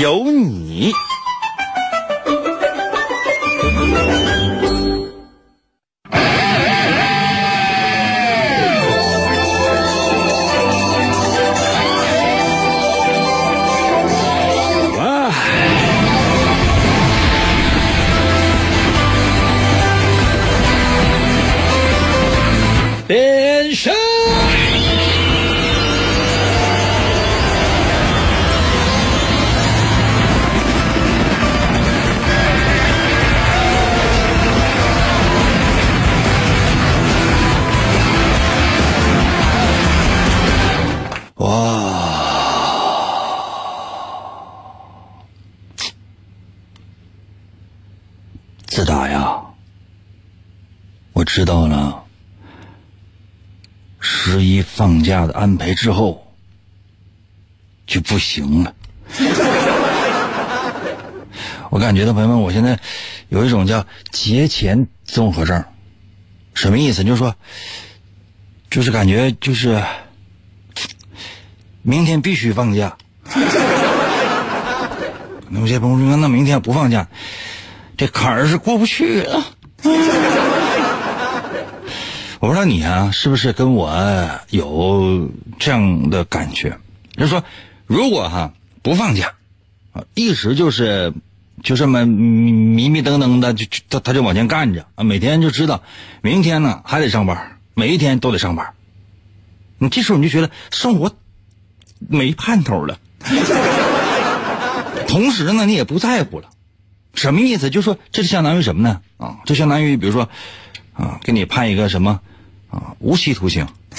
有你。十一放假的安排之后，就不行了。我感觉到朋友们，我现在有一种叫节前综合症，什么意思？就是说，就是感觉就是明天必须放假。那有些朋友说，那明天不放假，这坎儿是过不去了。我不知道你啊，是不是跟我有这样的感觉？就是说，如果哈不放假，啊，一直就是就这么迷迷瞪瞪的，就就他他就往前干着啊，每天就知道明天呢还得上班，每一天都得上班。你这时候你就觉得生活没盼头了。同时呢，你也不在乎了，什么意思？就说这就相当于什么呢？啊，就相当于比如说，啊，给你判一个什么啊，无期徒刑，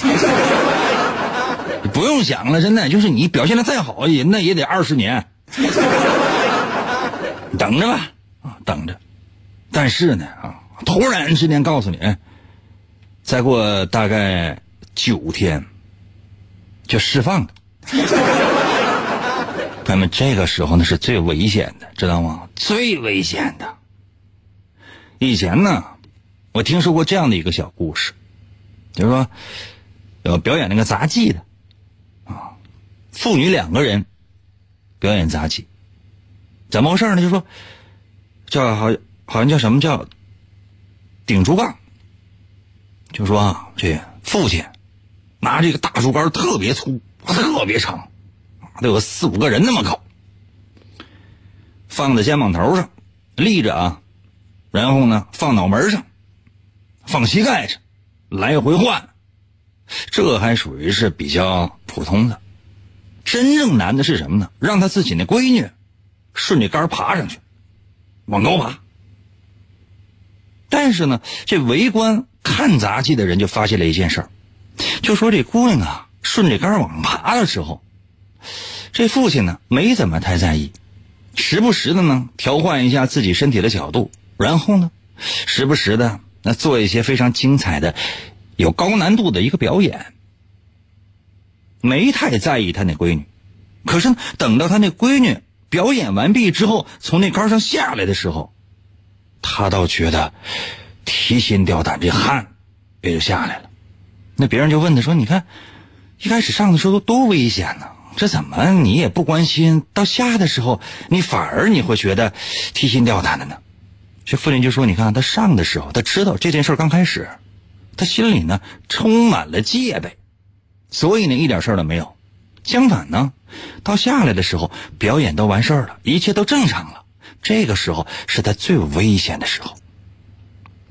不用想了，真的就是你表现的再好，也那也得二十年，等着吧，啊，等着。但是呢，啊，突然之间告诉你，再过大概九天就释放了。朋友们，这个时候呢是最危险的，知道吗？最危险的。以前呢，我听说过这样的一个小故事，就是说，有表演那个杂技的，啊，父女两个人表演杂技，怎么回事呢？就说叫好好像叫什么叫顶竹杠，就说啊，这父亲拿这个大竹竿特别粗，特别长。得有四五个人那么高，放在肩膀头上，立着啊，然后呢放脑门上，放膝盖上，来回换，这还属于是比较普通的。真正难的是什么呢？让他自己那闺女顺着杆爬上去，往高爬。但是呢，这围观看杂技的人就发现了一件事儿，就说这姑娘啊顺着杆往上爬的时候。这父亲呢，没怎么太在意，时不时的呢调换一下自己身体的角度，然后呢，时不时的那做一些非常精彩的、有高难度的一个表演，没太在意他那闺女。可是，等到他那闺女表演完毕之后，从那杆上下来的时候，他倒觉得提心吊胆，这汗也就下来了。那别人就问他说：“你看，一开始上的时候多危险呢？”这怎么你也不关心？到下的时候，你反而你会觉得提心吊胆的呢？这妇人就说：“你看他上的时候，他知道这件事刚开始，他心里呢充满了戒备，所以呢一点事儿都没有。相反呢，到下来的时候，表演都完事儿了，一切都正常了。这个时候是他最危险的时候。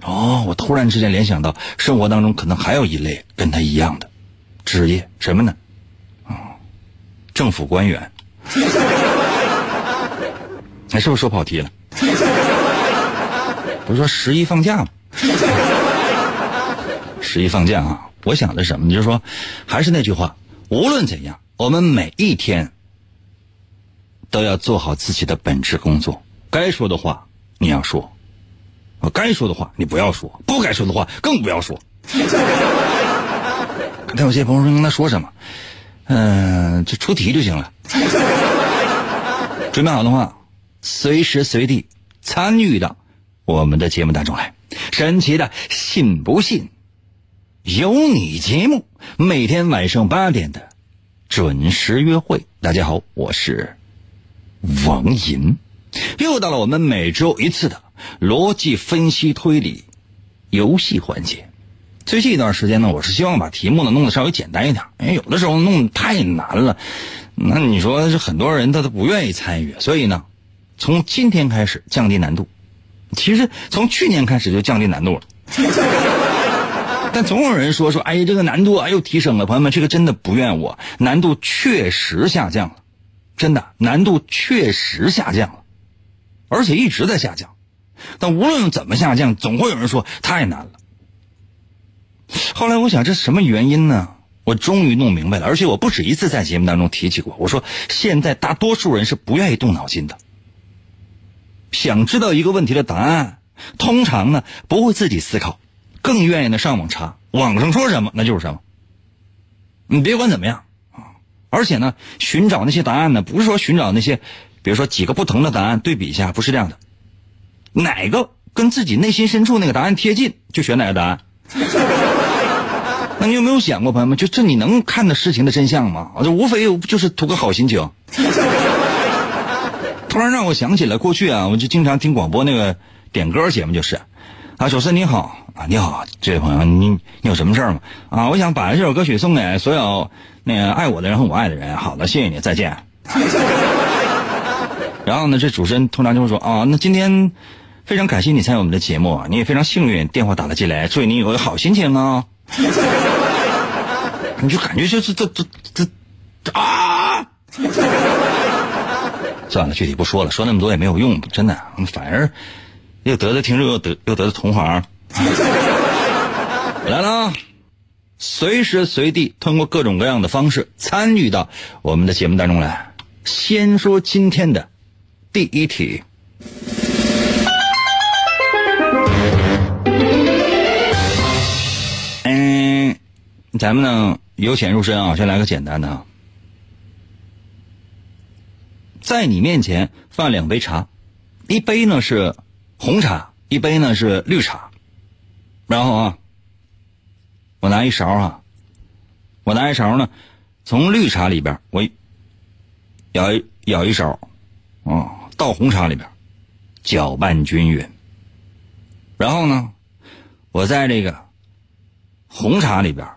哦，我突然之间联想到，生活当中可能还有一类跟他一样的职业，什么呢？政府官员，哎，是不是说跑题了？不是说十一放假吗？十一放假啊！我想的什么？就是说，还是那句话，无论怎样，我们每一天都要做好自己的本职工作。该说的话你要说，该说的话你不要说，不该说的话更不要说。但有些朋友说跟他说什么？嗯，就出题就行了。准备好的话，随时随地参与到我们的节目当中来。神奇的，信不信？有你节目，每天晚上八点的准时约会。大家好，我是王银，又到了我们每周一次的逻辑分析推理游戏环节。最近一段时间呢，我是希望把题目呢弄得稍微简单一点，因为有的时候弄太难了，那你说是很多人他都不愿意参与，所以呢，从今天开始降低难度。其实从去年开始就降低难度了，但总有人说说，哎呀，这个难度啊又提升了。朋友们，这个真的不怨我，难度确实下降了，真的难度确实下降了，而且一直在下降。但无论怎么下降，总会有人说太难了。后来我想，这什么原因呢？我终于弄明白了，而且我不止一次在节目当中提起过。我说，现在大多数人是不愿意动脑筋的。想知道一个问题的答案，通常呢不会自己思考，更愿意呢上网查，网上说什么那就是什么。你别管怎么样啊，而且呢，寻找那些答案呢，不是说寻找那些，比如说几个不同的答案对比一下，不是这样的，哪个跟自己内心深处那个答案贴近，就选哪个答案。那你有没有想过，朋友们，就这你能看到事情的真相吗？这无非就是图个好心情。突然让我想起了过去啊，我就经常听广播那个点歌节目，就是啊，小森你好啊，你好，这位朋友，你你有什么事儿吗？啊，我想把这首歌曲送给所有那个爱我的人和我爱的人。好的，谢谢你，再见。然后呢，这主持人通常就会说啊，那今天非常感谢你参与我们的节目，你也非常幸运，电话打了进来，祝你有个好心情啊。你就感觉就是这这这啊！算了，具体不说了，说那么多也没有用，真的，反而又得罪听众，又得又得罪同行。来了，随时随地通过各种各样的方式参与到我们的节目当中来。先说今天的第一题。嗯，咱们呢由浅入深啊，先来个简单的啊。在你面前放两杯茶，一杯呢是红茶，一杯呢是绿茶。然后啊，我拿一勺啊，我拿一勺呢，从绿茶里边我舀一舀一勺，啊，倒红茶里边搅拌均匀。然后呢，我在这个红茶里边，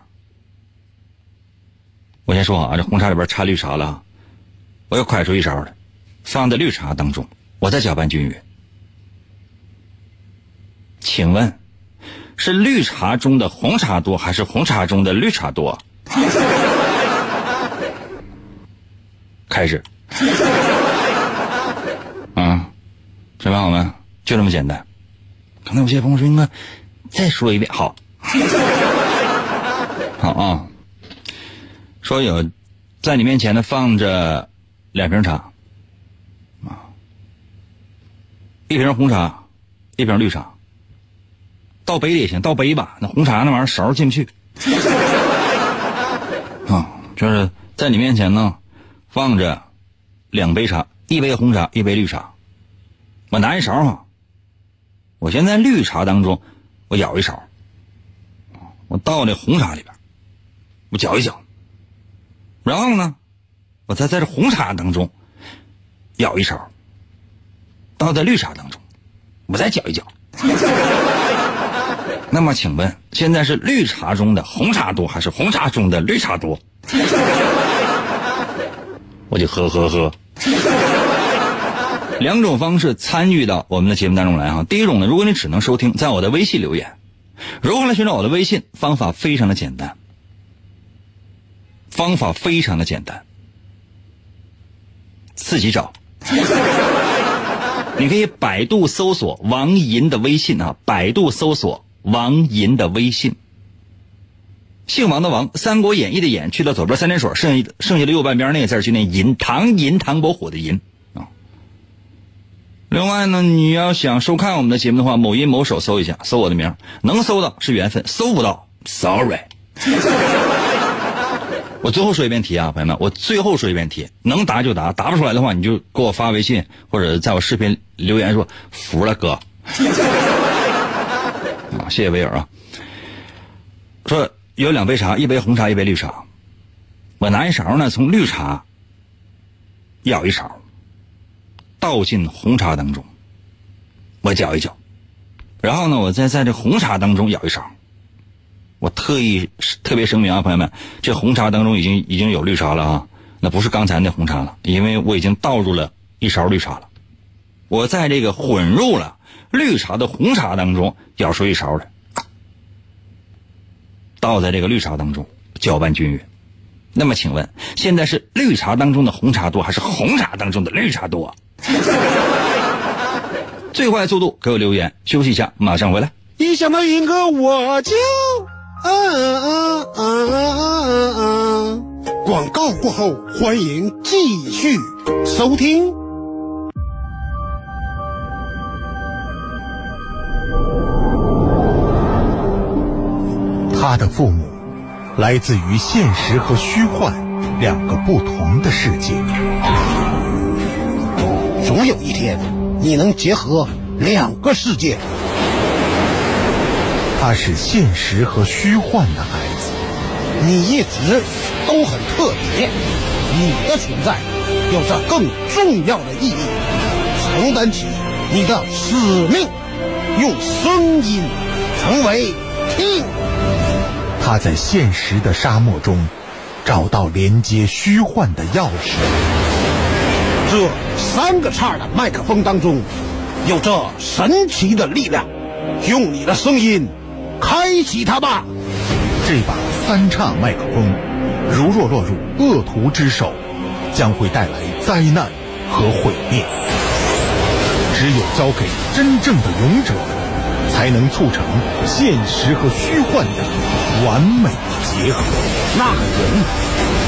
我先说啊，这红茶里边掺绿茶了，我又快出一勺来。放在绿茶当中，我再搅拌均匀。请问，是绿茶中的红茶多，还是红茶中的绿茶多？开始。啊，准备好了？就这么简单。可能有些朋友说：“应该再说一遍。”好，好啊。说有，在你面前呢放着两瓶茶。一瓶红茶，一瓶绿茶，倒杯里也行，倒杯吧。那红茶那玩意儿勺进不去。啊，就是在你面前呢，放着两杯茶，一杯红茶，一杯绿茶。我拿一勺哈，我先在绿茶当中，我舀一勺，我倒那红茶里边，我搅一搅。然后呢，我再在这红茶当中舀一勺。倒在绿茶当中，我再搅一搅。那么，请问现在是绿茶中的红茶多，还是红茶中的绿茶多？我就喝喝喝。两种方式参与到我们的节目当中来哈。第一种呢，如果你只能收听，在我的微信留言。如何来寻找我的微信？方法非常的简单。方法非常的简单，自己找。你可以百度搜索王银的微信啊，百度搜索王银的微信。姓王的王，《三国演义》的演去掉左边三点水，剩下剩下的右半边那个字就念银，唐银唐伯虎的银另外呢，你要想收看我们的节目的话，某音某手搜一下，搜我的名，能搜到是缘分，搜不到，sorry。我最后说一遍题啊，朋友们，我最后说一遍题，能答就答，答不出来的话，你就给我发微信或者在我视频留言说服了哥。啊，谢谢威尔啊。说有两杯茶，一杯红茶，一杯绿茶。我拿一勺呢，从绿茶舀一勺，倒进红茶当中，我搅一搅，然后呢，我再在这红茶当中舀一勺。我特意特别声明啊，朋友们，这红茶当中已经已经有绿茶了啊，那不是刚才那红茶了，因为我已经倒入了一勺绿茶了。我在这个混入了绿茶的红茶当中舀出一勺来，倒在这个绿茶当中搅拌均匀。那么请问，现在是绿茶当中的红茶多，还是红茶当中的绿茶多？最快速度给我留言，休息一下，马上回来。一想到银哥我就。嗯嗯嗯嗯嗯，广告过后，欢迎继续收听。他的父母来自于现实和虚幻两个不同的世界。总有一天，你能结合两个世界。他是现实和虚幻的孩子，你一直都很特别，你的存在有着更重要的意义，承担起你的使命，用声音成为听。他在现实的沙漠中找到连接虚幻的钥匙，这三个叉的麦克风当中有着神奇的力量，用你的声音。开启它吧！这把三叉麦克风，如若落入恶徒之手，将会带来灾难和毁灭。只有交给真正的勇者，才能促成现实和虚幻的完美结合。那人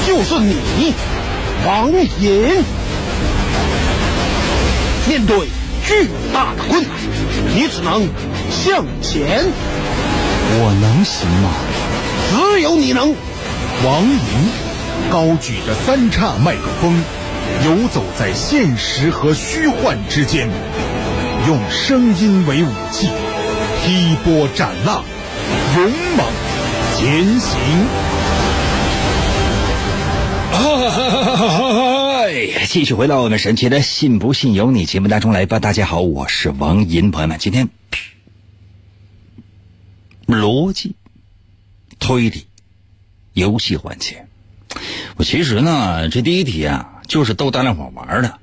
就是你，王隐。面对巨大的困难，你只能向前。我能行吗？只有你能。王莹高举着三叉麦克风，游走在现实和虚幻之间，用声音为武器，劈波斩浪，勇猛前行。哎，继续回到我们神奇的“信不信由你”节目当中来吧。大家好，我是王银，朋友们，今天。逻辑、推理、游戏环节，我其实呢，这第一题啊，就是逗大家伙玩的，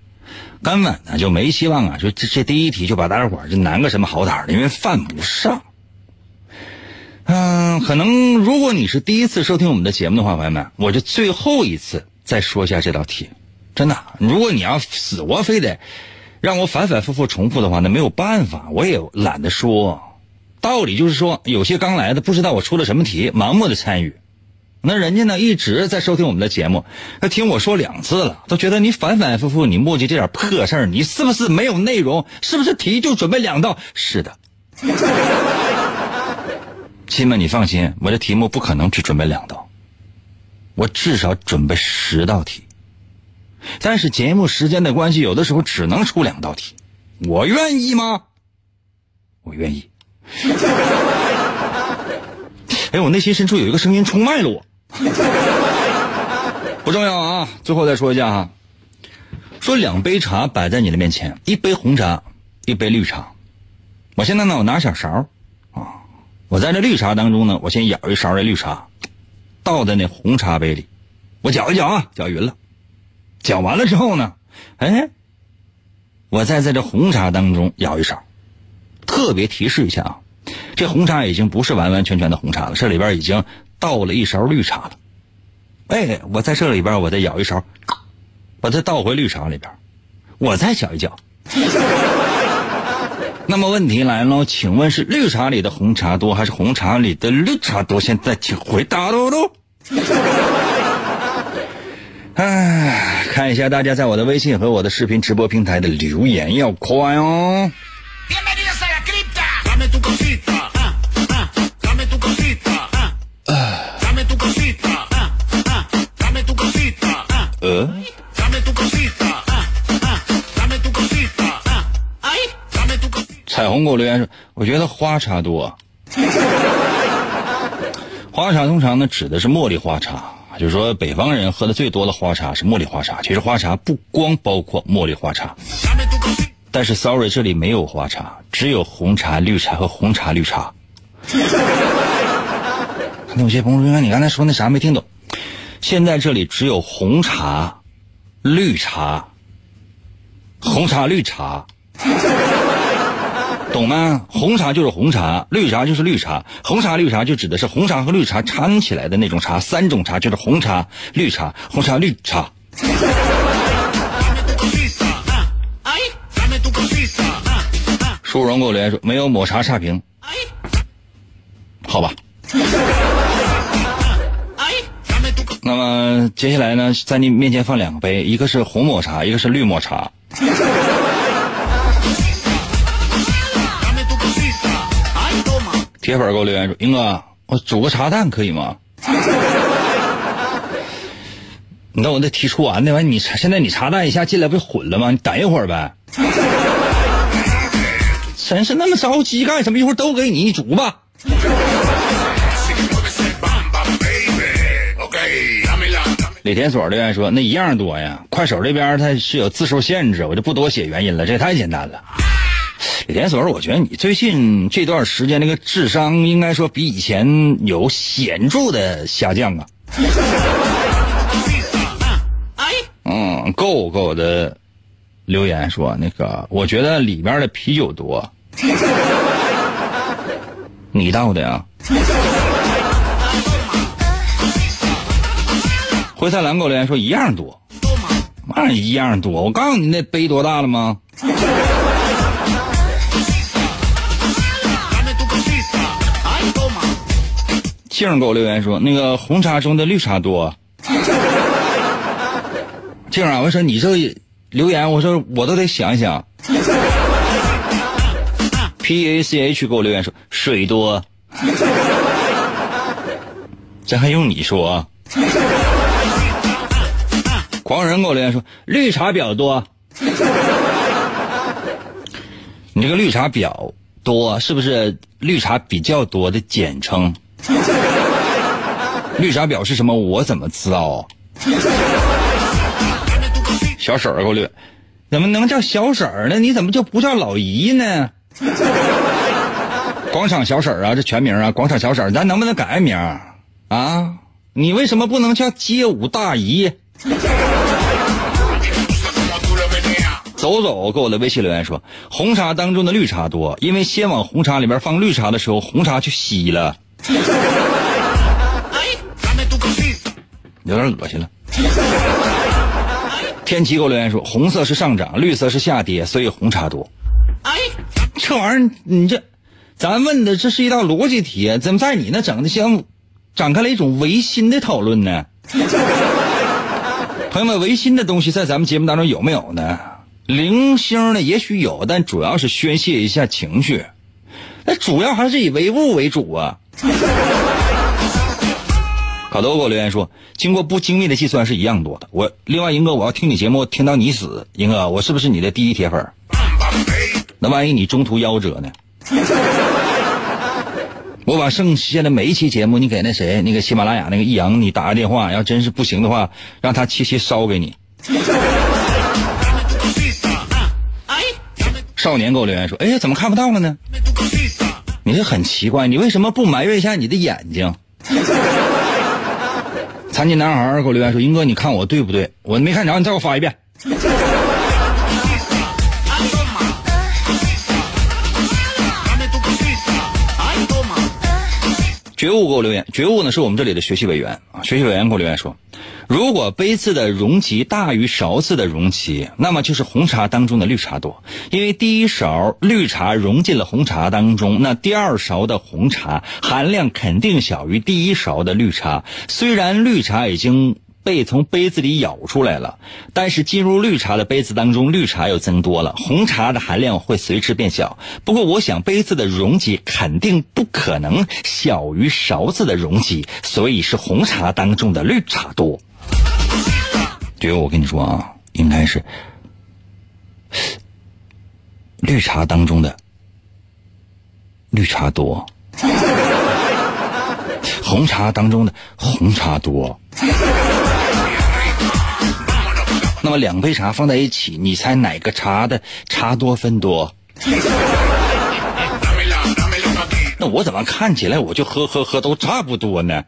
根本呢就没希望啊，就这这第一题就把大家伙就难个什么好歹的，因为犯不上。嗯，可能如果你是第一次收听我们的节目的话，朋友们，我就最后一次再说一下这道题。真的，如果你要死活非得让我反反复复重复的话，那没有办法，我也懒得说。道理就是说，有些刚来的不知道我出了什么题，盲目的参与，那人家呢一直在收听我们的节目，他听我说两次了，都觉得你反反复复，你墨迹这点破事儿，你是不是没有内容？是不是题就准备两道？是的，亲们，你放心，我这题目不可能只准备两道，我至少准备十道题。但是节目时间的关系，有的时候只能出两道题，我愿意吗？我愿意。哎，我内心深处有一个声音出卖了我，不重要啊。最后再说一下啊，说两杯茶摆在你的面前，一杯红茶，一杯绿茶。我现在呢，我拿小勺啊，我在这绿茶当中呢，我先舀一勺的绿茶，倒在那红茶杯里，我搅一搅啊，搅匀了，搅完了之后呢，哎，我再在这红茶当中舀一勺。特别提示一下啊，这红茶已经不是完完全全的红茶了，这里边已经倒了一勺绿茶了。哎，我在这里边，我再舀一勺，把它倒回绿茶里边，我再搅一搅。那么问题来了，请问是绿茶里的红茶多，还是红茶里的绿茶多？现在请回答喽喽。哎，看一下大家在我的微信和我的视频直播平台的留言，要快哦。呃，彩虹给我留言说，我觉得花茶多。花茶通常呢指的是茉莉花茶，就是说北方人喝的最多的花茶是茉莉花茶。其实花茶不光包括茉莉花茶，但是 sorry 这里没有花茶，只有红茶、绿茶和红茶绿茶。那有些朋友说，你刚才说那啥没听懂？现在这里只有红茶、绿茶、红茶绿茶。懂吗？红茶就是红茶，绿茶就是绿茶。红茶、绿茶就指的是红茶和绿茶掺起来的那种茶，三种茶就是红茶、绿茶、红茶绿茶。舒荣给我留言说没有抹茶差评，好吧。那么接下来呢，在你面前放两个杯，一个是红抹茶，一个是绿抹茶。铁粉给我留言说：“英哥，我煮个茶蛋可以吗？”你等我得提出完的完，你现在你茶蛋一下进来不就混了吗？你等一会儿呗。真是那么着急干什么？一会儿都给你，你煮吧。李天锁留言说：“那一样多呀，快手这边它是有字数限制，我就不多写原因了，这也太简单了。”李天锁，我觉得你最近这段时间那个智商应该说比以前有显著的下降啊。嗯，够够的留言说那个，我觉得里边的啤酒多，你倒的呀？灰太狼给我留言说一样多，嘛一样多？我告诉你那杯多大了吗？静给我留言说：“那个红茶中的绿茶多。”静啊，我说你这留言，我说我都得想一想。P A C H 给我留言说：“水多。”这还用你说？狂人给我留言说：“绿茶比较多。”你这个绿茶婊多是不是绿茶比较多的简称？绿茶婊是什么？我怎么知道？小婶儿给我留，怎么能叫小婶儿呢？你怎么就不叫老姨呢？广场小婶儿啊，这全名啊，广场小婶儿，咱能不能改名啊？你为什么不能叫街舞大姨？走走，给我的微信留言说，红茶当中的绿茶多，因为先往红茶里边放绿茶的时候，红茶就稀了。有点恶心了。天奇给我留言说，红色是上涨，绿色是下跌，所以红茶多。这玩意儿，你这，咱问的这是一道逻辑题，怎么在你那整的像展开了一种唯心的讨论呢？朋友们，唯心的东西在咱们节目当中有没有呢？零星的也许有，但主要是宣泄一下情绪，那主要还是以唯物为主啊。卡多给我留言说，经过不精密的计算是一样多的。我另外英哥，我要听你节目听到你死，英哥，我是不是你的第一铁粉？那万一你中途夭折呢？我把剩下的每一期节目，你给那谁，那个喜马拉雅那个易阳，你打个电话，要真是不行的话，让他七七烧给你。少年给我留言说，哎呀，怎么看不到了呢？你这很奇怪，你为什么不埋怨一下你的眼睛？残疾男孩给我留言说：“英哥，你看我对不对？我没看着，你再给我发一遍。”觉悟给我留言，觉悟呢是我们这里的学习委员啊。学习委员给我留言说：“如果杯子的容积大于勺子的容积，那么就是红茶当中的绿茶多，因为第一勺绿茶融进了红茶当中，那第二勺的红茶含量肯定小于第一勺的绿茶。虽然绿茶已经。”被从杯子里舀出来了，但是进入绿茶的杯子当中，绿茶又增多了，红茶的含量会随之变小。不过，我想杯子的容积肯定不可能小于勺子的容积，所以是红茶当中的绿茶多。对，我跟你说啊，应该是绿茶当中的绿茶多。红茶当中的红茶多，那么两杯茶放在一起，你猜哪个茶的茶多分多？那我怎么看起来我就喝喝喝都差不多呢？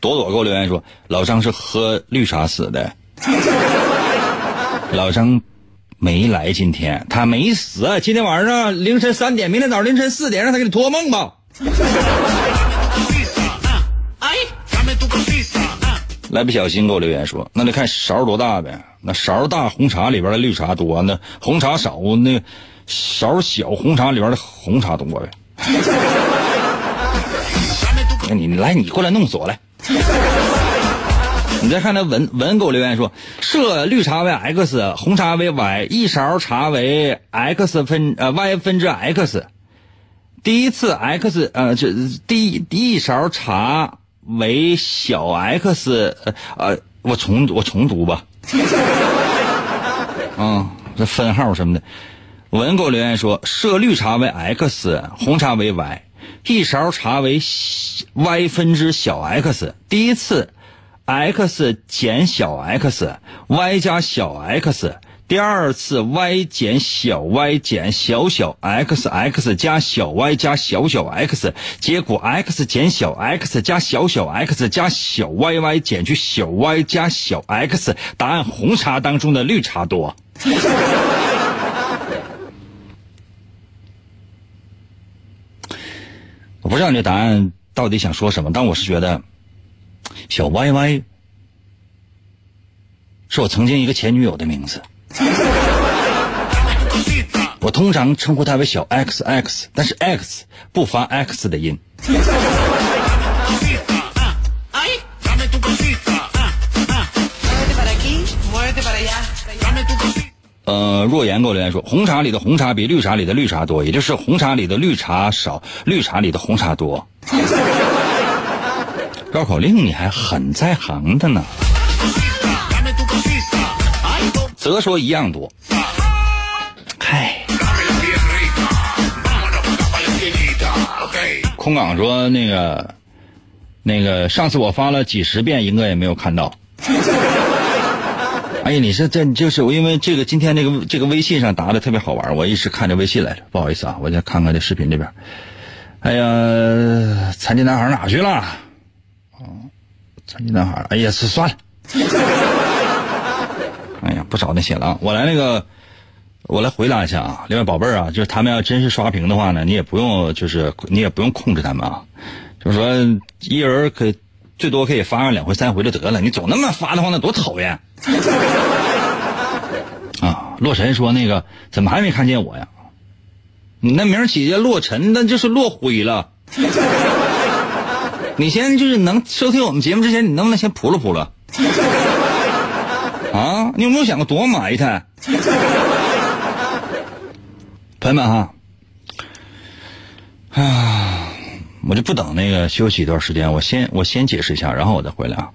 朵朵给我留言说，老张是喝绿茶死的。老张没来今天，他没死。今天晚上凌晨三点，明天早上凌晨四点，让他给你托梦吧。来不小心给我留言说，那得看勺多大呗。那勺大，红茶里边的绿茶多；那红茶少，那勺小，红茶里边的红茶多呗。那 你来，你过来弄死我来。你再看那文文给我留言说，设绿茶为 x，红茶为 y，一勺茶为 x 分呃 y 分之 x。第一次 x 呃，这第第一勺茶为小 x 呃呃，我重我重读吧。啊，这分号什么的，文给我留言说设绿茶为 x，红茶为 y，一勺茶为 y 分之小 x。第一次 x 减小 x，y 加小 x。第二次 y 减小 y 减小小 x x 加小 y 加小小 x，结果 x 减小 x 加小小 x 加小 y y 减去小 y 加小 x，答案红茶当中的绿茶多。我不知道你这答案到底想说什么，但我是觉得小 y y 是我曾经一个前女友的名字。我通常称呼他为小 X X，但是 X 不发 X 的音。呃，若言给我留言说，红茶里的红茶比绿茶里的绿茶多，也就是红茶里的绿茶少，绿茶里的红茶多。绕口令你还很在行的呢。则说一样多。嗨，空港说那个那个上次我发了几十遍，一个也没有看到。哎呀，你是这就是因为这个今天这个这个微信上答的特别好玩，我一直看着微信来着，不好意思啊，我再看看这视频这边。哎呀，残疾男孩哪去了？哦，残疾男孩，哎呀，是算了。哎呀，不找那些了啊！我来那个，我来回答一下啊。另外，宝贝儿啊，就是他们要真是刷屏的话呢，你也不用，就是你也不用控制他们啊。就是说，一人可最多可以发上两回、三回就得了。你总那么发的话，那多讨厌 啊！洛尘说：“那个怎么还没看见我呀？你那名起叫洛尘，那就是落灰了。你先就是能收听我们节目之前，你能不能先扑了扑了？”啊，你有没有想过多埋汰？朋友们哈，啊，我就不等那个休息一段时间，我先我先解释一下，然后我再回来啊。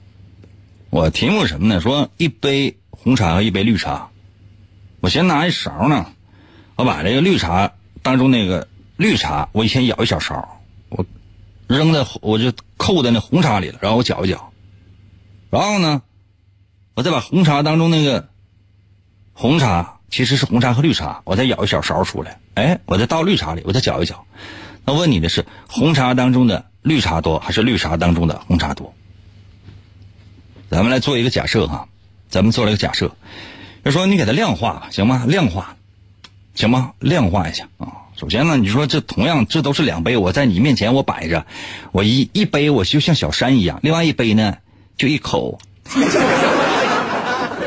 我题目什么呢？说一杯红茶和一杯绿茶，我先拿一勺呢，我把这个绿茶当中那个绿茶，我先舀一小勺，我扔在我就扣在那红茶里了，然后我搅一搅，然后呢。我再把红茶当中那个红茶，其实是红茶和绿茶，我再舀一小勺出来，哎，我再倒绿茶里，我再搅一搅。那问你的是，红茶当中的绿茶多，还是绿茶当中的红茶多？咱们来做一个假设哈，咱们做了一个假设，就说你给它量化，行吗？量化，行吗？量化一下啊。首先呢，你说这同样这都是两杯，我在你面前我摆着，我一一杯我就像小山一样，另外一杯呢就一口。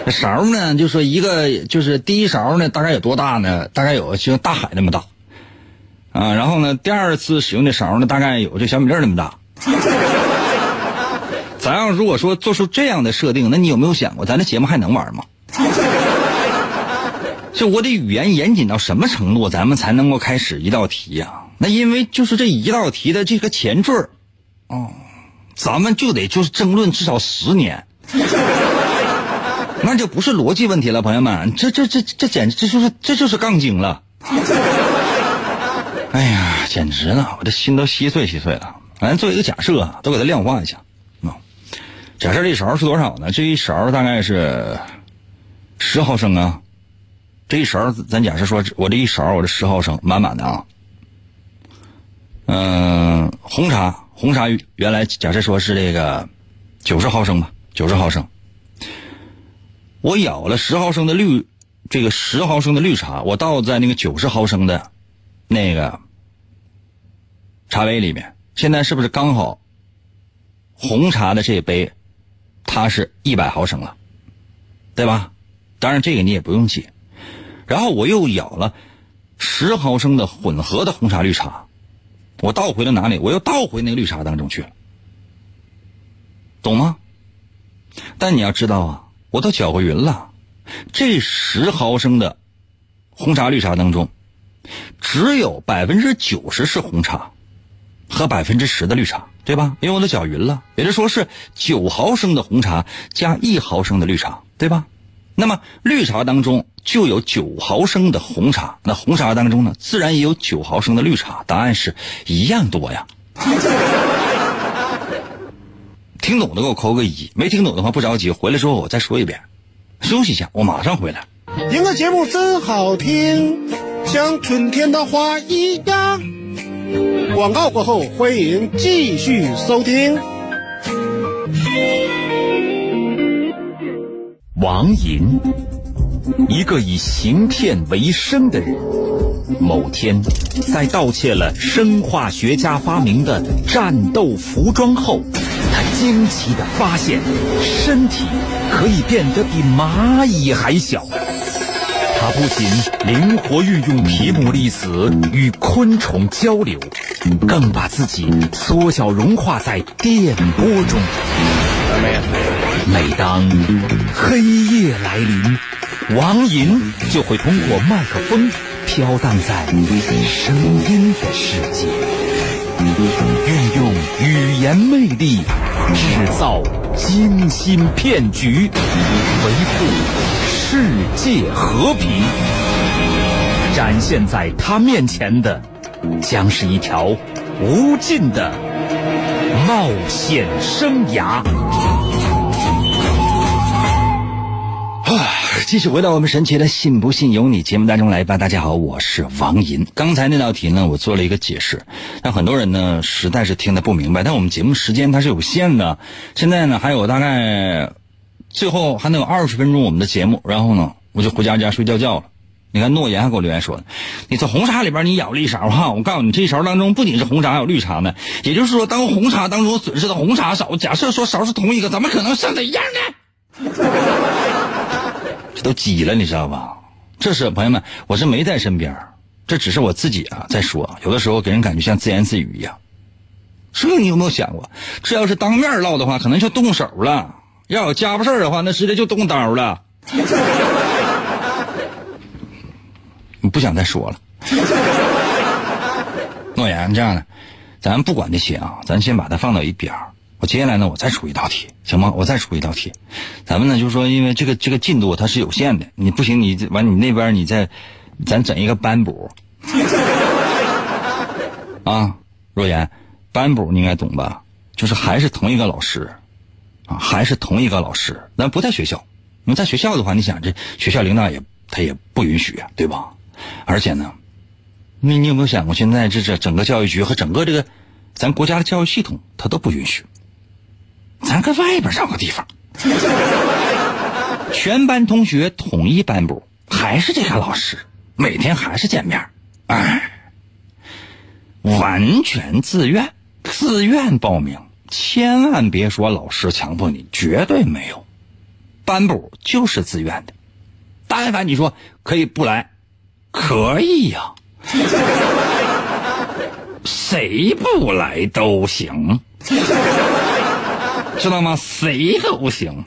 勺呢，就说一个就是第一勺呢，大概有多大呢？大概有就像大海那么大，啊，然后呢，第二次使用的勺呢，大概有这小米粒那么大。咱要如果说做出这样的设定，那你有没有想过，咱的节目还能玩吗？就我的语言严谨到什么程度，咱们才能够开始一道题呀？那因为就是这一道题的这个前缀，哦，咱们就得就是争论至少十年，那就不是逻辑问题了，朋友们，这这这这简直这就是这就是杠精了。哎呀，简直了，我的心都稀碎稀碎了。咱做一个假设，都给它量化一下啊。假设这一勺是多少呢？这一勺大概是十毫升啊。这一勺，咱假设说，我这一勺，我这十毫升满满的啊。嗯，红茶，红茶原来假设说是这个九十毫升吧，九十毫升。我舀了十毫升的绿，这个十毫升的绿茶，我倒在那个九十毫升的那个茶杯里面。现在是不是刚好红茶的这杯，它是一百毫升了，对吧？当然这个你也不用记。然后我又舀了十毫升的混合的红茶绿茶。我倒回了哪里？我又倒回那个绿茶当中去了，懂吗？但你要知道啊，我都搅和匀了，这十毫升的红茶绿茶当中，只有百分之九十是红茶，和百分之十的绿茶，对吧？因为我都搅匀了，也就说是九毫升的红茶加一毫升的绿茶，对吧？那么绿茶当中。就有九毫升的红茶，那红茶当中呢，自然也有九毫升的绿茶。答案是一样多呀。听懂的给我扣个一，没听懂的话不着急，回来之后我再说一遍。休息一下，我马上回来。赢个节目真好听，像春天的花一样。广告过后，欢迎继续收听。王银。一个以行骗为生的人，某天，在盗窃了生化学家发明的战斗服装后，他惊奇的发现，身体可以变得比蚂蚁还小。他不仅灵活运用皮姆粒子与昆虫交流，更把自己缩小融化在电波中。每当黑夜来临。王银就会通过麦克风飘荡在声音的世界，运用语言魅力制造精心骗局，维护世界和平。展现在他面前的，将是一条无尽的冒险生涯。继续回到我们神奇的“信不信由你”节目当中来吧。大家好，我是王银。刚才那道题呢，我做了一个解释，但很多人呢实在是听得不明白。但我们节目时间它是有限的，现在呢还有大概最后还能有二十分钟我们的节目，然后呢我就回家家睡觉觉了。你看诺言还给我留言说你从红茶里边你舀了一勺哈，我告诉你这一勺当中不仅是红茶，还有绿茶呢。也就是说，当红茶当中损失的红茶少，假设说勺是同一个，怎么可能剩的一样呢？这都急了，你知道吧？这是朋友们，我是没在身边这只是我自己啊在说。有的时候给人感觉像自言自语一样。这你有没有想过，这要是当面唠的话，可能就动手了；要有家伙事的话，那直接就动刀了。你不想再说了。诺言，这样的，咱不管这些啊，咱先把它放到一边儿。我接下来呢，我再出一道题，行吗？我再出一道题，咱们呢就是说，因为这个这个进度它是有限的，你不行，你完你那边你再，咱整一个班补，啊，若言，班补你应该懂吧？就是还是同一个老师，啊，还是同一个老师，咱不在学校，你在学校的话，你想这学校领导也他也不允许啊，对吧？而且呢，你你有没有想过，现在这这整个教育局和整个这个咱国家的教育系统，它都不允许。咱搁外边找个地方，全班同学统一班补，还是这个老师，每天还是见面，哎，完全自愿，自愿报名，千万别说老师强迫你，绝对没有，班补就是自愿的，但凡你说可以不来，可以呀，谁不来都行。知道吗？谁都行，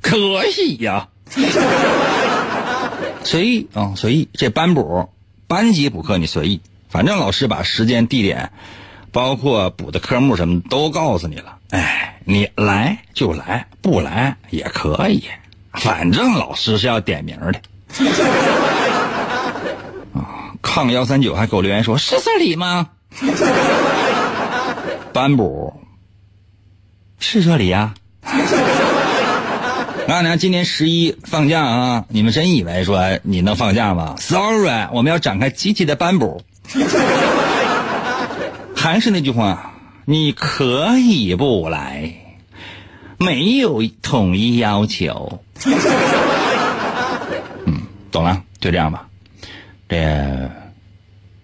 可以呀。随意啊，随意。这班补、班级补课你随意，反正老师把时间、地点，包括补的科目什么都告诉你了。哎，你来就来，不来也可以，反正老师是要点名的。啊，抗幺三九还给我留言说：“是这里吗？”班补是这里呀。那呢？今年十一放假啊！你们真以为说你能放假吗？Sorry，我们要展开集体的班补。还是那句话，你可以不来，没有统一要求。嗯，懂了，就这样吧。这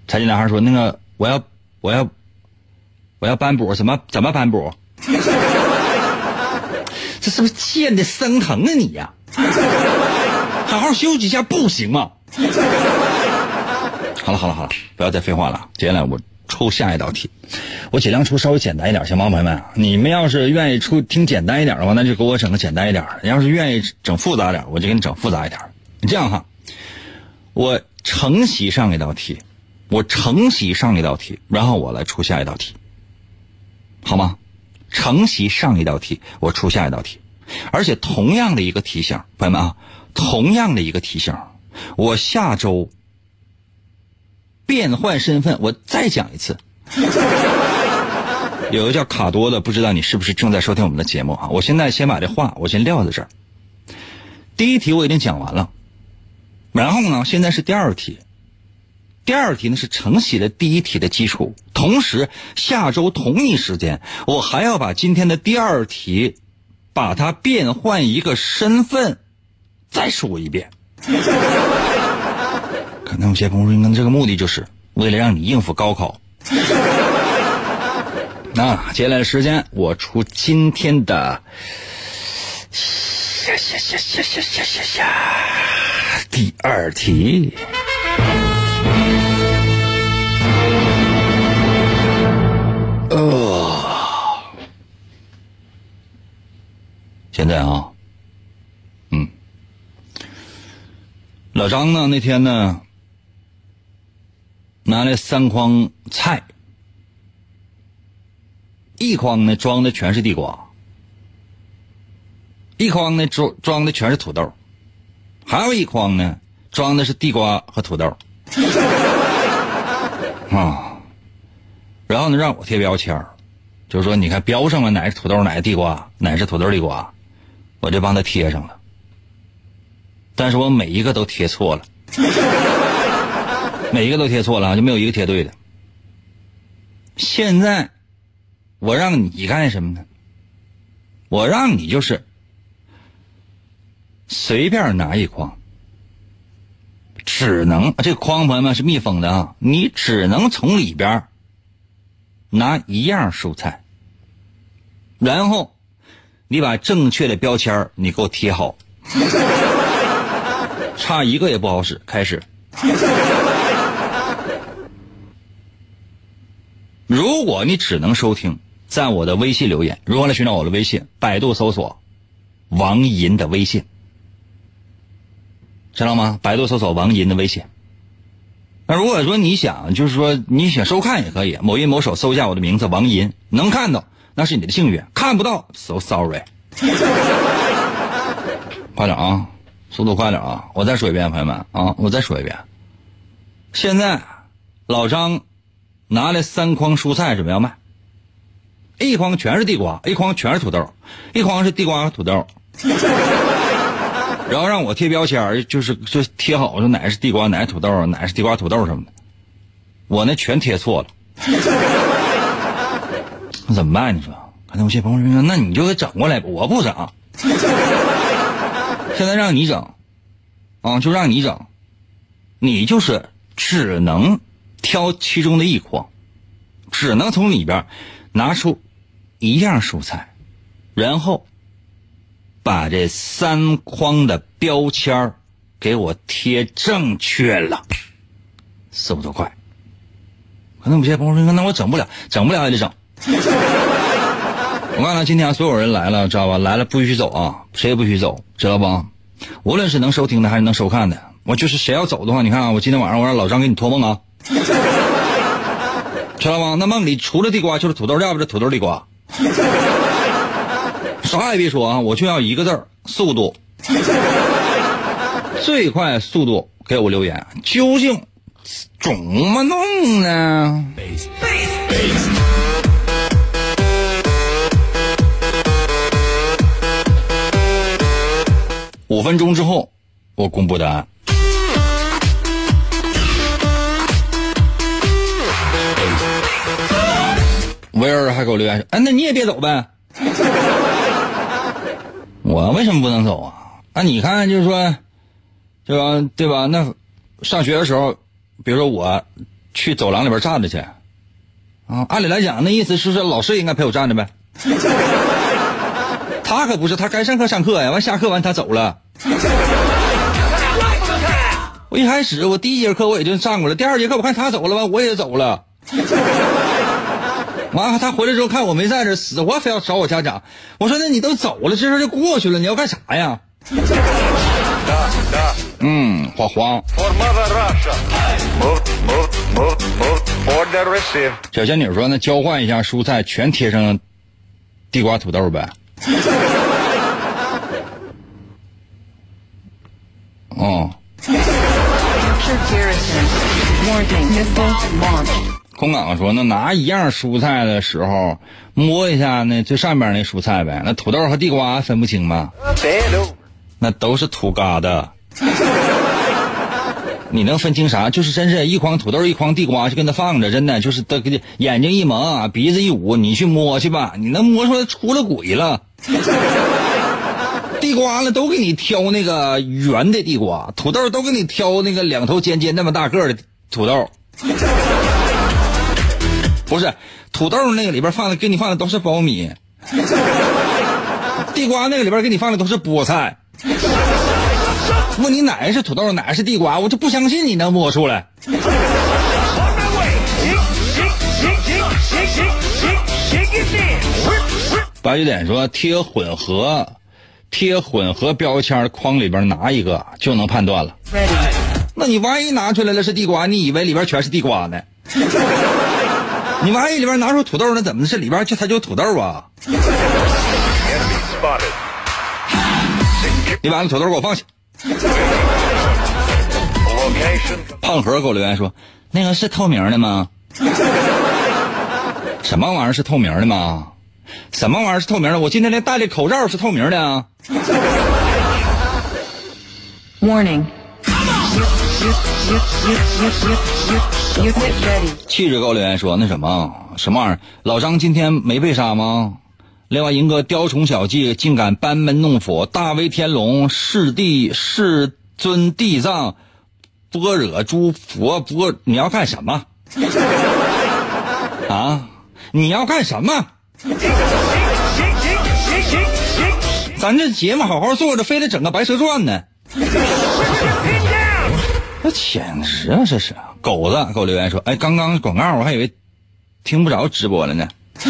财经男孩说：“那个，我要，我要，我要班补，怎么怎么班补？”这是不是贱的生疼啊你呀？好好休息一下不行吗？好了好了好了，不要再废话了。接下来我出下一道题，我尽量出稍微简单一点，行吗，朋友们？你们要是愿意出听简单一点的话，那就给我整个简单一点；你要是愿意整复杂点，我就给你整复杂一点。你这样哈，我承袭上一道题，我承袭上一道题，然后我来出下一道题，好吗？承袭上一道题，我出下一道题，而且同样的一个题型，朋友们啊，同样的一个题型，我下周变换身份，我再讲一次。有个叫卡多的，不知道你是不是正在收听我们的节目啊？我现在先把这话我先撂在这儿。第一题我已经讲完了，然后呢，现在是第二题。第二题呢是承袭了第一题的基础，同时下周同一时间，我还要把今天的第二题，把它变换一个身份，再说一遍。可能有些朋友说，这个目的就是为了让你应付高考。那接下来的时间，我出今天的下下下下下下下下第二题。现在啊，嗯，老张呢？那天呢，拿来三筐菜，一筐呢装的全是地瓜，一筐呢装装的全是土豆，还有一筐呢装的是地瓜和土豆，啊。然后呢，让我贴标签，就是说，你看标上了哪是土豆，哪是地瓜，哪是土豆地瓜，我就帮他贴上了。但是我每一个都贴错了，每一个都贴错了，就没有一个贴对的。现在我让你干什么呢？我让你就是随便拿一筐，只能这筐朋友们是密封的啊，你只能从里边。拿一样蔬菜，然后你把正确的标签你给我贴好，差一个也不好使。开始，如果你只能收听，在我的微信留言，如何来寻找我的微信？百度搜索王银的微信，知道吗？百度搜索王银的微信。那如果说你想，就是说你想收看也可以，某音某手搜一下我的名字王银，能看到那是你的幸运，看不到，so sorry。快点啊，速度快点啊！我再说一遍，朋友们啊，我再说一遍。现在老张拿来三筐蔬菜准备要卖，一筐全是地瓜，一筐全是土豆，一筐是地瓜和土豆。然后让我贴标签就是就贴好，说哪个是地瓜，哪是土豆，哪个是地瓜土豆什么的，我那全贴错了，那怎么办？你说？可能有些朋友说，那你就给整过来，我不整，现在让你整，啊，就让你整，你就是只能挑其中的一筐，只能从里边拿出一样蔬菜，然后。把这三筐的标签给我贴正确了，速度快。可能有些朋友说：“那我整不了，整不了也得整。” 我告诉，今天所有人来了，知道吧？来了不许走啊，谁也不许走，知道不？无论是能收听的还是能收看的，我就是谁要走的话，你看啊，我今天晚上我让老张给你托梦啊，知道吗？那梦里除了地瓜就是土豆，要不就土豆地瓜。啥也别说啊，我就要一个字儿：速度。最快速度给我留言，究竟怎么弄呢？五分钟之后，我公布答案。威尔还给我留言说：“哎，那你也别走呗。”我为什么不能走啊？啊，你看，就是说，对吧？对吧？那上学的时候，比如说我去走廊里边站着去，啊，按理来讲，那意思是说老师应该陪我站着呗。他可不是，他该上课上课呀，完下课完他走了。我一开始我第一节课我也就站过了，第二节课我看他走了吧我也走了。完了他回来之后看我没在这，死活非要找我家长。我说那你都走了，这事就过去了，你要干啥呀？嗯，花花。小仙女说：“那交换一下蔬菜，全贴上地瓜土豆呗。”哦。空港说：“那拿一样蔬菜的时候，摸一下那最上边那蔬菜呗。那土豆和地瓜分不清吗？那都是土疙瘩。你能分清啥？就是真是一筐土豆一筐地瓜就跟那放着，真的就是都给你眼睛一蒙，鼻子一捂，你去摸去吧。你能摸出来出了鬼了。地瓜了都给你挑那个圆的地瓜，土豆都给你挑那个两头尖尖那么大个的土豆。”不是土豆那个里边放的，给你放的都是苞米；地瓜那个里边给你放的都是菠菜。问你哪个是土豆，哪个是地瓜，我就不相信你能摸出来。八九点说贴混合，贴混合标签框里边拿一个就能判断了。那你万一拿出来了是地瓜，你以为里边全是地瓜呢？你万一里边拿出土豆，那怎么是里边就它就土豆啊？你把那土豆给我放下。胖盒给我留言说：“那个是透明的吗？什么玩意儿是透明的吗？什么玩意儿是透明的？我今天连戴的口罩是透明的啊。” Warning. 气质给我留言说：“那什么什么玩意儿？老张今天没被杀吗？另外，银哥雕虫小技，竟敢班门弄斧，大威天龙，世地世尊地藏，般若诸佛波，你要干什么？啊？你要干什么？咱这节目好好做着，非得整个白蛇传呢？”那简直啊！这是狗子给我留言说：“哎，刚刚广告我还以为听不着直播了呢。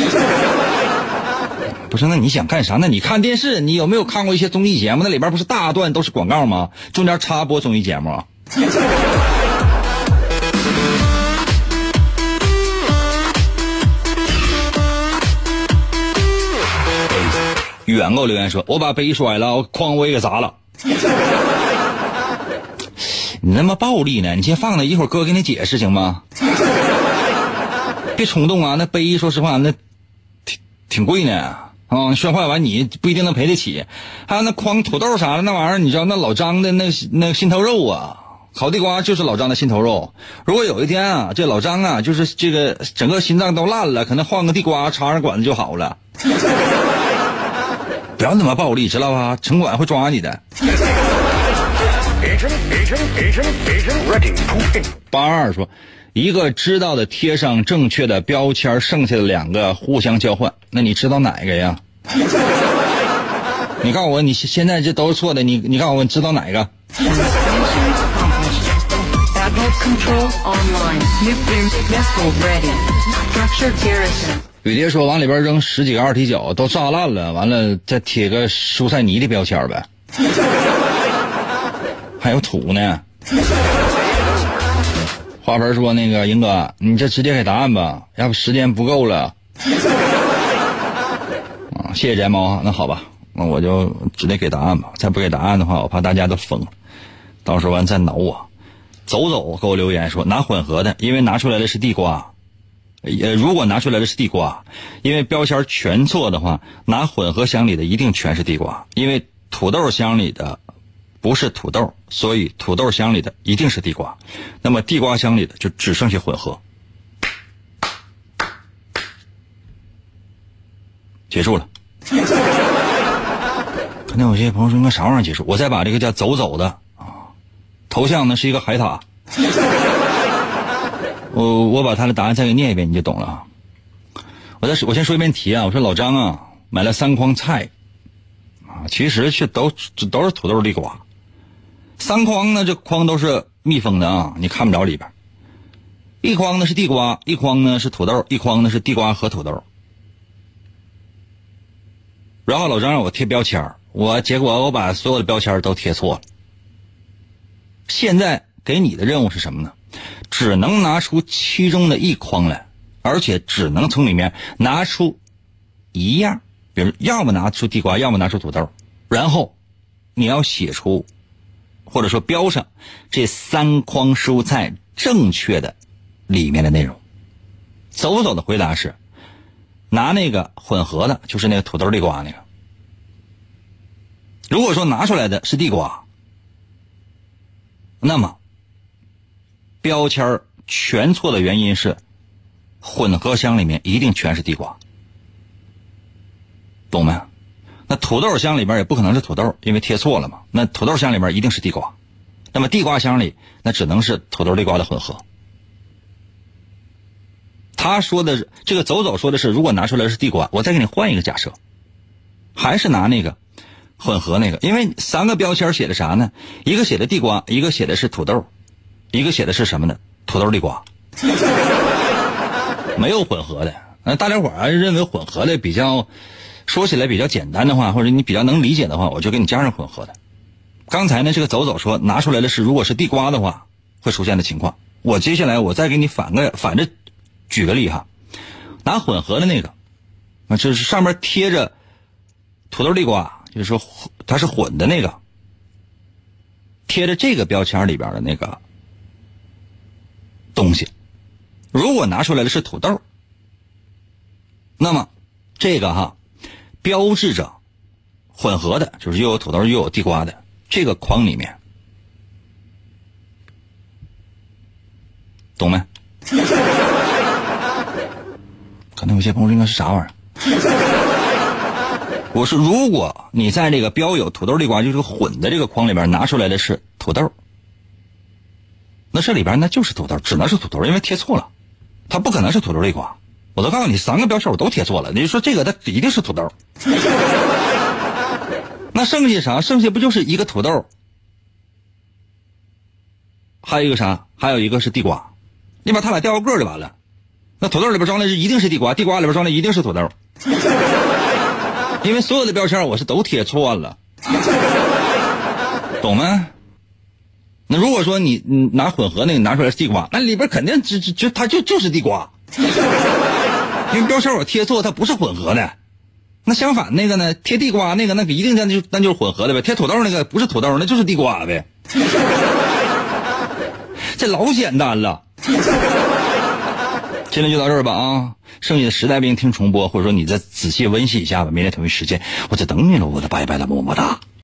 不是，那你想干啥？那你看电视，你有没有看过一些综艺节目？那里边不是大段都是广告吗？中间插播综艺节目。远给我留言说：“我把杯摔了，我筐我也给砸了。”你那么暴力呢？你先放那，一会儿哥给你解释行吗？别冲动啊！那杯说实话，那挺挺贵呢啊！摔坏完你不一定能赔得起。还有那筐土豆啥的那玩意儿，你知道那老张的那那心头肉啊，烤地瓜就是老张的心头肉。如果有一天啊，这老张啊，就是这个整个心脏都烂了，可能换个地瓜插上管子就好了。不要那么暴力，知道吧？城管会抓你的。八二说，一个知道的贴上正确的标签，剩下的两个互相交换。那你知道哪个呀？你告诉我，你现在这都是错的。你你告诉我，你知道哪个？雨蝶说往里边扔十几个二踢脚，都炸烂了，完了再贴个蔬菜泥的标签呗。还有土呢。花盆说：“那个英哥，你这直接给答案吧，要不时间不够了。”啊，谢谢宅猫啊，那好吧，那我就直接给答案吧。再不给答案的话，我怕大家都疯了，到时候完再挠我。走走给我留言说拿混合的，因为拿出来的是地瓜。呃，如果拿出来的是地瓜，因为标签全错的话，拿混合箱里的一定全是地瓜，因为土豆箱里的不是土豆，所以土豆箱里的一定是地瓜，那么地瓜箱里的就只剩下混合。结束了。可能有些朋友说应该啥玩意儿结束？我再把这个叫走走的啊，头像呢是一个海獭。我我把他的答案再给念一遍，你就懂了啊。我再说我先说一遍题啊，我说老张啊买了三筐菜，啊，其实是都这都是土豆地瓜，三筐呢这筐都是密封的啊，你看不着里边。一筐呢是地瓜，一筐呢是土豆，一筐呢是地瓜和土豆。然后老张让我贴标签我结果我把所有的标签都贴错了。现在给你的任务是什么呢？只能拿出其中的一筐来，而且只能从里面拿出一样，比如要么拿出地瓜，要么拿出土豆，然后你要写出或者说标上这三筐蔬菜正确的里面的内容。走走的回答是拿那个混合的，就是那个土豆地瓜那个。如果说拿出来的是地瓜，那么。标签全错的原因是，混合箱里面一定全是地瓜，懂没？那土豆箱里面也不可能是土豆，因为贴错了嘛。那土豆箱里面一定是地瓜，那么地瓜箱里那只能是土豆地瓜的混合。他说的这个走走说的是，如果拿出来是地瓜，我再给你换一个假设，还是拿那个混合那个，因为三个标签写的啥呢？一个写的地瓜，一个写的是土豆。一个写的是什么呢？土豆地瓜，没有混合的。那大家伙儿认为混合的比较，说起来比较简单的话，或者你比较能理解的话，我就给你加上混合的。刚才呢，这个走走说拿出来的是，如果是地瓜的话，会出现的情况。我接下来我再给你反个反着举个例哈，拿混合的那个，啊，就是上面贴着土豆地瓜，就是说它是混的那个，贴着这个标签里边的那个。东西，如果拿出来的是土豆，那么这个哈标志着混合的，就是又有土豆又有地瓜的这个筐里面，懂没？可能有些朋友应该是啥玩意儿？我说，如果你在这个标有土豆地瓜，就是混的这个筐里边拿出来的是土豆。那这里边那就是土豆，只能是土豆，因为贴错了，它不可能是土豆地瓜。我都告诉你，三个标签我都贴错了。你说这个它一定是土豆，那剩下啥？剩下不就是一个土豆，还有一个啥？还有一个是地瓜。你把它俩调个个就完了。那土豆里边装的是一定是地瓜，地瓜里边装的一定是土豆，因为所有的标签我是都贴错了，懂吗？那如果说你你拿混合那个拿出来是地瓜，那里边肯定就就就它就就是地瓜，因为标签我贴错，它不是混合的。那相反那个呢，贴地瓜那个那一定那就那就是混合的呗。贴土豆那个不是土豆，那就是地瓜呗。这老简单了。今天就到这儿吧啊，剩下的实在不行听重播，或者说你再仔细温习一下吧。明天同一时间我在等你了，我的拜拜了，么么哒。